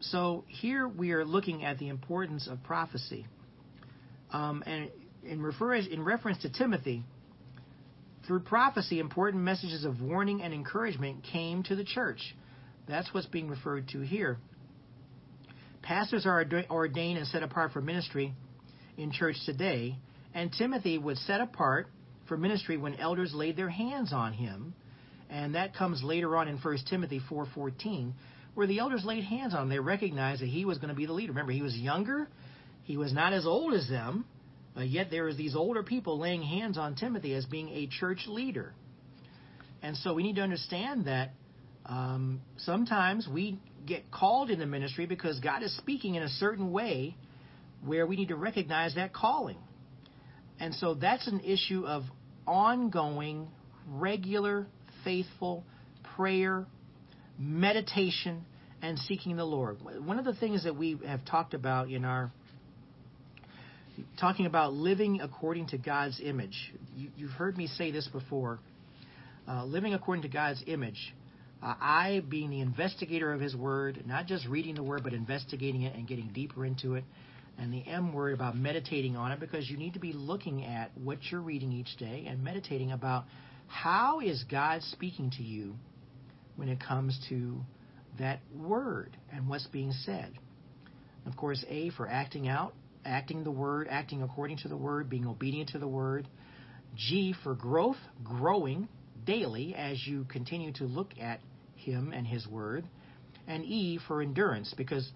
So here we are looking at the importance of prophecy. Um, and in, refer, in reference to Timothy, through prophecy, important messages of warning and encouragement came to the church. That's what's being referred to here. Pastors are ordained and set apart for ministry in church today, and Timothy was set apart for ministry when elders laid their hands on him, and that comes later on in 1 Timothy 4:14, where the elders laid hands on him. They recognized that he was going to be the leader. Remember, he was younger, he was not as old as them, uh, yet there was these older people laying hands on Timothy as being a church leader. And so we need to understand that um, sometimes we get called in the ministry because God is speaking in a certain way where we need to recognize that calling. And so that's an issue of ongoing, regular, faithful prayer, meditation, and seeking the Lord. One of the things that we have talked about in our talking about living according to God's image. You, have heard me say this before. Uh, living according to God's image. Uh, I, being the investigator of His Word, not just reading the Word, but investigating it and getting deeper into it, and the M word about meditating on it because you need to be looking at what you're reading each day and meditating about how is God speaking to you when it comes to that word and what's being said. Of course, A for acting out, acting the word, acting according to the word, being obedient to the word. G for growth, growing daily as you continue to look at Him and His word. And E for endurance because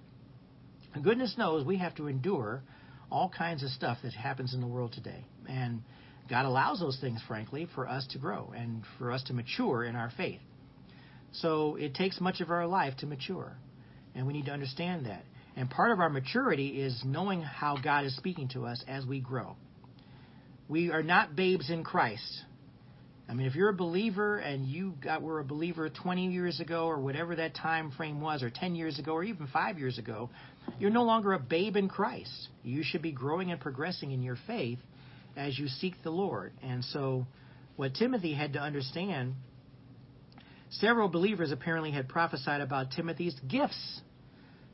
goodness knows we have to endure all kinds of stuff that happens in the world today. And God allows those things, frankly, for us to grow and for us to mature in our faith. So it takes much of our life to mature. And we need to understand that. And part of our maturity is knowing how God is speaking to us as we grow. We are not babes in Christ. I mean, if you're a believer and you got were a believer 20 years ago or whatever that time frame was, or 10 years ago, or even five years ago, you're no longer a babe in Christ. You should be growing and progressing in your faith as you seek the Lord. And so, what Timothy had to understand, several believers apparently had prophesied about Timothy's gifts,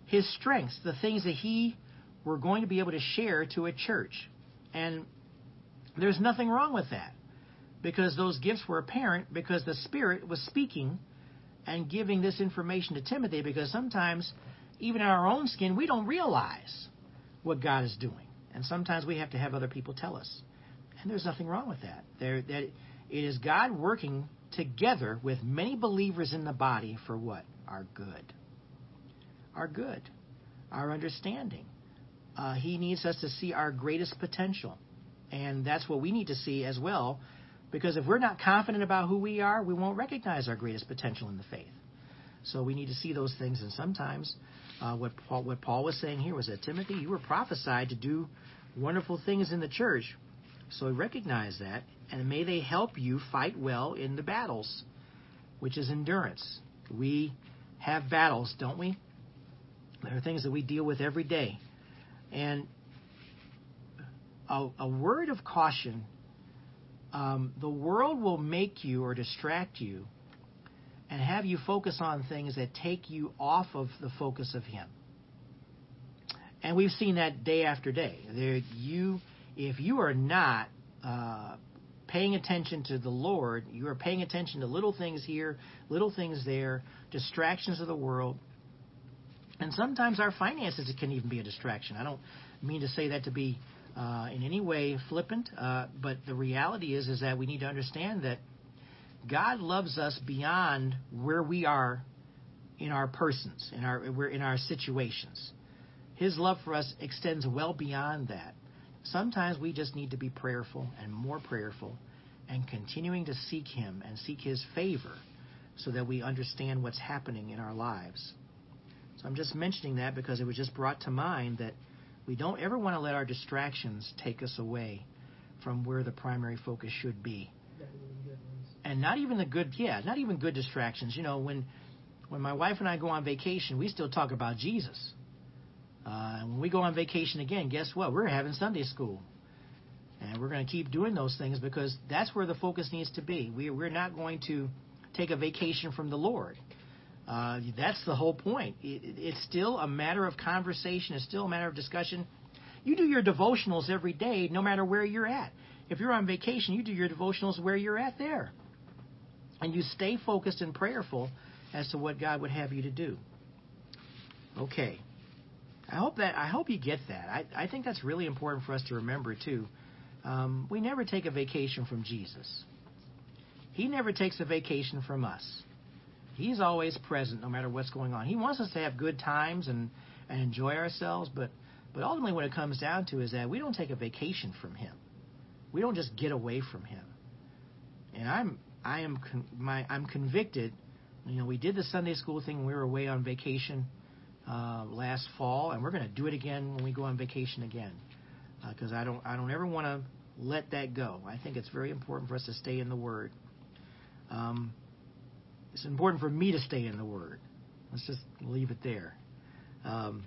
his strengths, the things that he were going to be able to share to a church. And there's nothing wrong with that because those gifts were apparent because the Spirit was speaking and giving this information to Timothy because sometimes, even in our own skin, we don't realize what God is doing. And sometimes we have to have other people tell us. And there's nothing wrong with that. There, that it is God working together with many believers in the body for what? Our good. Our good. Our understanding. Uh, he needs us to see our greatest potential. And that's what we need to see as well because if we're not confident about who we are, we won't recognize our greatest potential in the faith. So we need to see those things. And sometimes uh, what, Paul, what Paul was saying here was that Timothy, you were prophesied to do wonderful things in the church. So recognize that, and may they help you fight well in the battles, which is endurance. We have battles, don't we? There are things that we deal with every day. And a, a word of caution um, the world will make you or distract you and have you focus on things that take you off of the focus of Him. And we've seen that day after day. There, you, if you are not uh, paying attention to the Lord, you are paying attention to little things here, little things there, distractions of the world. And sometimes our finances can even be a distraction. I don't mean to say that to be uh, in any way flippant, uh, but the reality is is that we need to understand that God loves us beyond where we are in our persons, in our we're in our situations. His love for us extends well beyond that. Sometimes we just need to be prayerful and more prayerful and continuing to seek him and seek his favor so that we understand what's happening in our lives. So I'm just mentioning that because it was just brought to mind that we don't ever want to let our distractions take us away from where the primary focus should be. And not even the good, yeah, not even good distractions. You know, when when my wife and I go on vacation, we still talk about Jesus. Uh, and when we go on vacation again, guess what? We're having Sunday school. And we're going to keep doing those things because that's where the focus needs to be. We, we're not going to take a vacation from the Lord. Uh, that's the whole point. It, it- it's still a matter of conversation. It's still a matter of discussion. You do your devotionals every day, no matter where you're at. If you're on vacation, you do your devotionals where you're at there, and you stay focused and prayerful as to what God would have you to do. Okay, I hope that I hope you get that. I, I think that's really important for us to remember too. Um, we never take a vacation from Jesus. He never takes a vacation from us. He's always present no matter what's going on. He wants us to have good times and, and enjoy ourselves, but, but ultimately what it comes down to is that we don't take a vacation from him. We don't just get away from him. And I'm I am con- my I'm convicted. You know, we did the Sunday school thing when we were away on vacation uh, last fall, and we're going to do it again when we go on vacation again. Because I don't I don't ever want to let that go. I think it's very important for us to stay in the Word. Um, it's important for me to stay in the Word. Let's just leave it there. Um,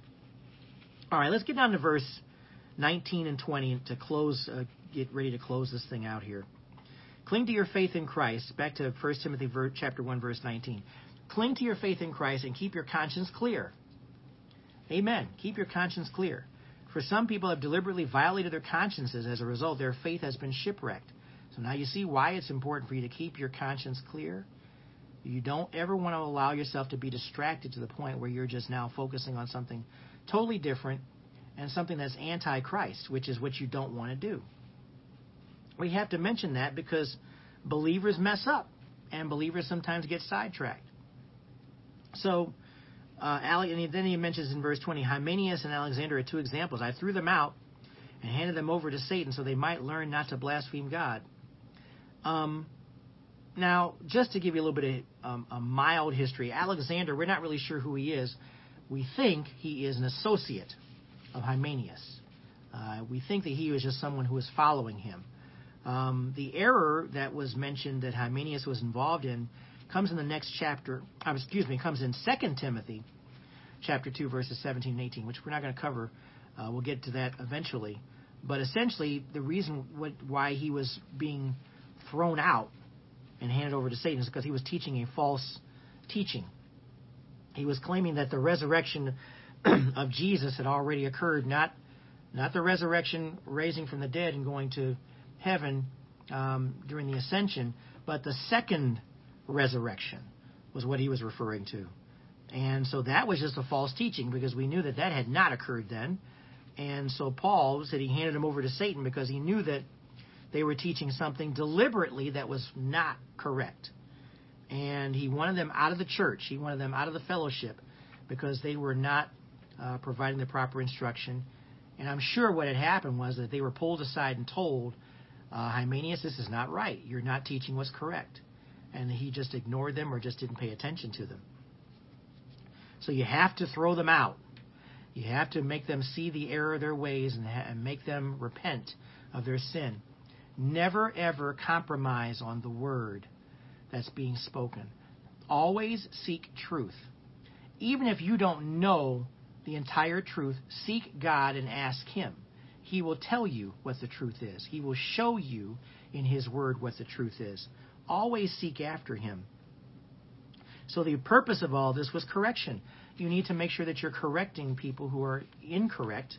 all right, let's get down to verse 19 and 20 to close, uh, get ready to close this thing out here. Cling to your faith in Christ. Back to 1 Timothy chapter 1, verse 19. Cling to your faith in Christ and keep your conscience clear. Amen. Keep your conscience clear. For some people have deliberately violated their consciences. As a result, their faith has been shipwrecked. So now you see why it's important for you to keep your conscience clear. You don't ever want to allow yourself to be distracted to the point where you're just now focusing on something totally different and something that's anti Christ, which is what you don't want to do. We have to mention that because believers mess up and believers sometimes get sidetracked. So, uh, Ale- and then he mentions in verse 20 Hymenaeus and Alexander are two examples. I threw them out and handed them over to Satan so they might learn not to blaspheme God. Um, now, just to give you a little bit of um, a mild history, Alexander, we're not really sure who he is. We think he is an associate of Hymenaeus. Uh, we think that he was just someone who was following him. Um, the error that was mentioned that Hymenaeus was involved in comes in the next chapter. Uh, excuse me, comes in 2 Timothy, chapter 2, verses 17 and 18, which we're not going to cover. Uh, we'll get to that eventually. But essentially, the reason what, why he was being thrown out and handed over to Satan is because he was teaching a false teaching. He was claiming that the resurrection [clears throat] of Jesus had already occurred, not not the resurrection, raising from the dead and going to heaven um, during the ascension, but the second resurrection was what he was referring to. And so that was just a false teaching because we knew that that had not occurred then. And so Paul said he handed him over to Satan because he knew that they were teaching something deliberately that was not correct. And he wanted them out of the church, he wanted them out of the fellowship because they were not uh, providing the proper instruction. And I'm sure what had happened was that they were pulled aside and told, uh, Hymenaeus, this is not right. You're not teaching what's correct. And he just ignored them or just didn't pay attention to them. So you have to throw them out. You have to make them see the error of their ways and, ha- and make them repent of their sin. Never ever compromise on the word that's being spoken. Always seek truth. Even if you don't know the entire truth, seek God and ask Him. He will tell you what the truth is. He will show you in His Word what the truth is. Always seek after Him. So, the purpose of all this was correction. You need to make sure that you're correcting people who are incorrect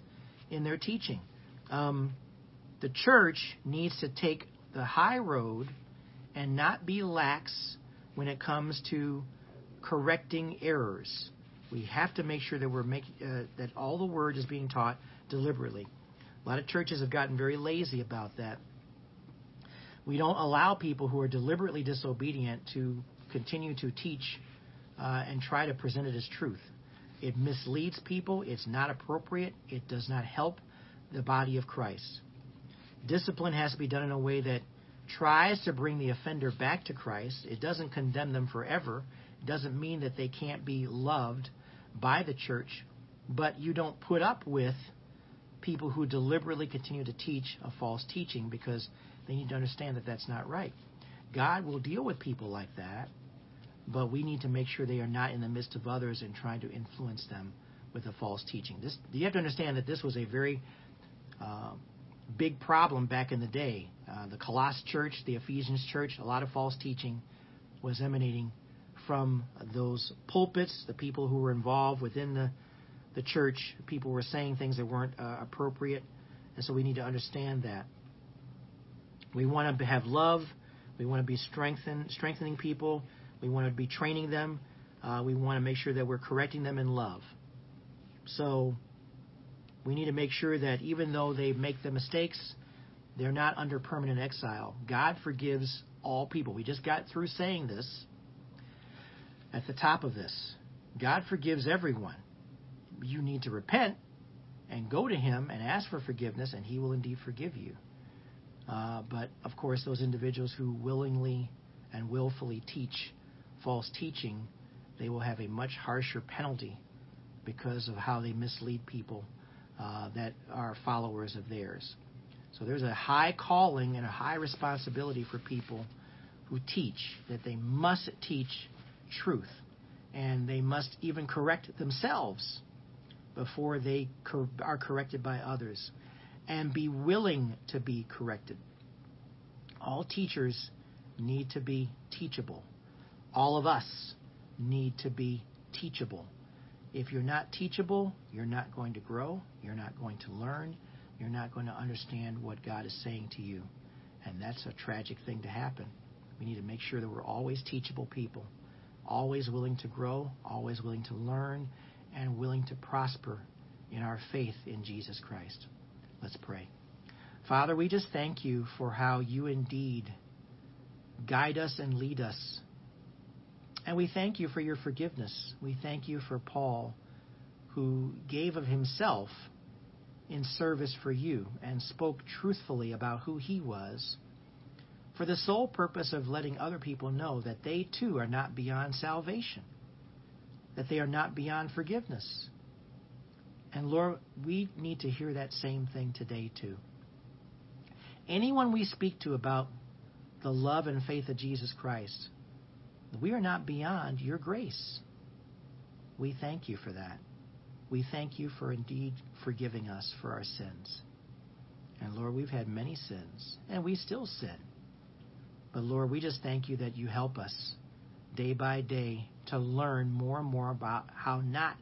in their teaching. Um, the church needs to take the high road and not be lax when it comes to correcting errors. We have to make sure that we're making uh, that all the word is being taught deliberately. A lot of churches have gotten very lazy about that. We don't allow people who are deliberately disobedient to continue to teach uh, and try to present it as truth. It misleads people. It's not appropriate. It does not help the body of Christ. Discipline has to be done in a way that tries to bring the offender back to Christ. It doesn't condemn them forever. It doesn't mean that they can't be loved by the church, but you don't put up with people who deliberately continue to teach a false teaching because they need to understand that that's not right. God will deal with people like that, but we need to make sure they are not in the midst of others and trying to influence them with a false teaching. This you have to understand that this was a very uh, big problem back in the day. Uh, the Colossus church, the Ephesians church, a lot of false teaching was emanating from those pulpits, the people who were involved within the, the church. People were saying things that weren't uh, appropriate, and so we need to understand that. We want to have love. We want to be strengthen, strengthening people. We want to be training them. Uh, we want to make sure that we're correcting them in love. So we need to make sure that even though they make the mistakes, they're not under permanent exile. God forgives all people. We just got through saying this at the top of this. God forgives everyone. You need to repent and go to Him and ask for forgiveness, and He will indeed forgive you. Uh, but of course, those individuals who willingly and willfully teach false teaching, they will have a much harsher penalty because of how they mislead people uh, that are followers of theirs. So there's a high calling and a high responsibility for people who teach that they must teach truth and they must even correct themselves before they cor- are corrected by others and be willing to be corrected. All teachers need to be teachable. All of us need to be teachable. If you're not teachable, you're not going to grow, you're not going to learn, you're not going to understand what God is saying to you. And that's a tragic thing to happen. We need to make sure that we're always teachable people, always willing to grow, always willing to learn, and willing to prosper in our faith in Jesus Christ. Let's pray. Father, we just thank you for how you indeed guide us and lead us. And we thank you for your forgiveness. We thank you for Paul, who gave of himself in service for you and spoke truthfully about who he was for the sole purpose of letting other people know that they too are not beyond salvation, that they are not beyond forgiveness. And Lord, we need to hear that same thing today too. Anyone we speak to about the love and faith of Jesus Christ, we are not beyond your grace. We thank you for that. We thank you for indeed forgiving us for our sins. And Lord, we've had many sins, and we still sin. But Lord, we just thank you that you help us day by day to learn more and more about how not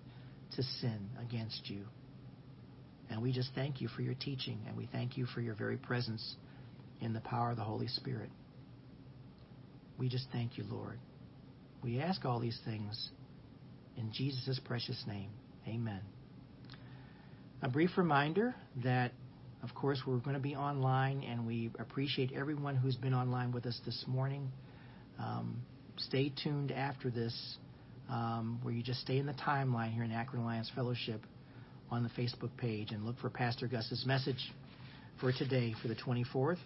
to sin against you. And we just thank you for your teaching, and we thank you for your very presence in the power of the Holy Spirit. We just thank you, Lord. We ask all these things in Jesus' precious name. Amen. A brief reminder that, of course, we're going to be online, and we appreciate everyone who's been online with us this morning. Um, stay tuned after this, um, where you just stay in the timeline here in Akron Alliance Fellowship on the Facebook page and look for Pastor Gus's message for today, for the 24th.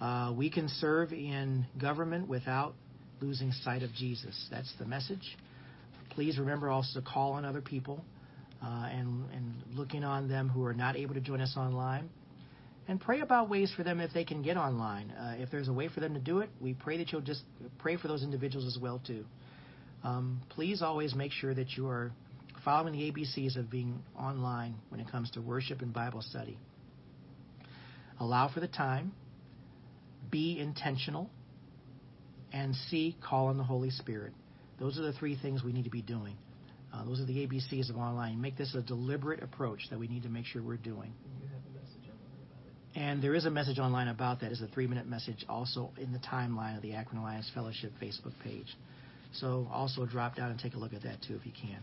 Uh, we can serve in government without losing sight of Jesus. That's the message. Please remember also to call on other people uh, and, and looking on them who are not able to join us online. And pray about ways for them if they can get online. Uh, if there's a way for them to do it, we pray that you'll just pray for those individuals as well too. Um, please always make sure that you are following the ABCs of being online when it comes to worship and Bible study. Allow for the time. Be intentional. And C, call on the Holy Spirit. Those are the three things we need to be doing. Uh, those are the ABCs of online. Make this a deliberate approach that we need to make sure we're doing. You have a message. I wonder about it. And there is a message online about that. It's a three minute message also in the timeline of the Akron Alliance Fellowship Facebook page. So also drop down and take a look at that too if you can.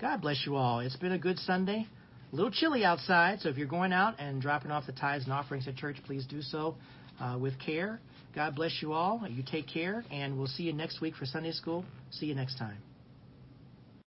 God bless you all. It's been a good Sunday. A little chilly outside, so if you're going out and dropping off the tithes and offerings at church, please do so uh, with care. God bless you all. You take care, and we'll see you next week for Sunday school. See you next time.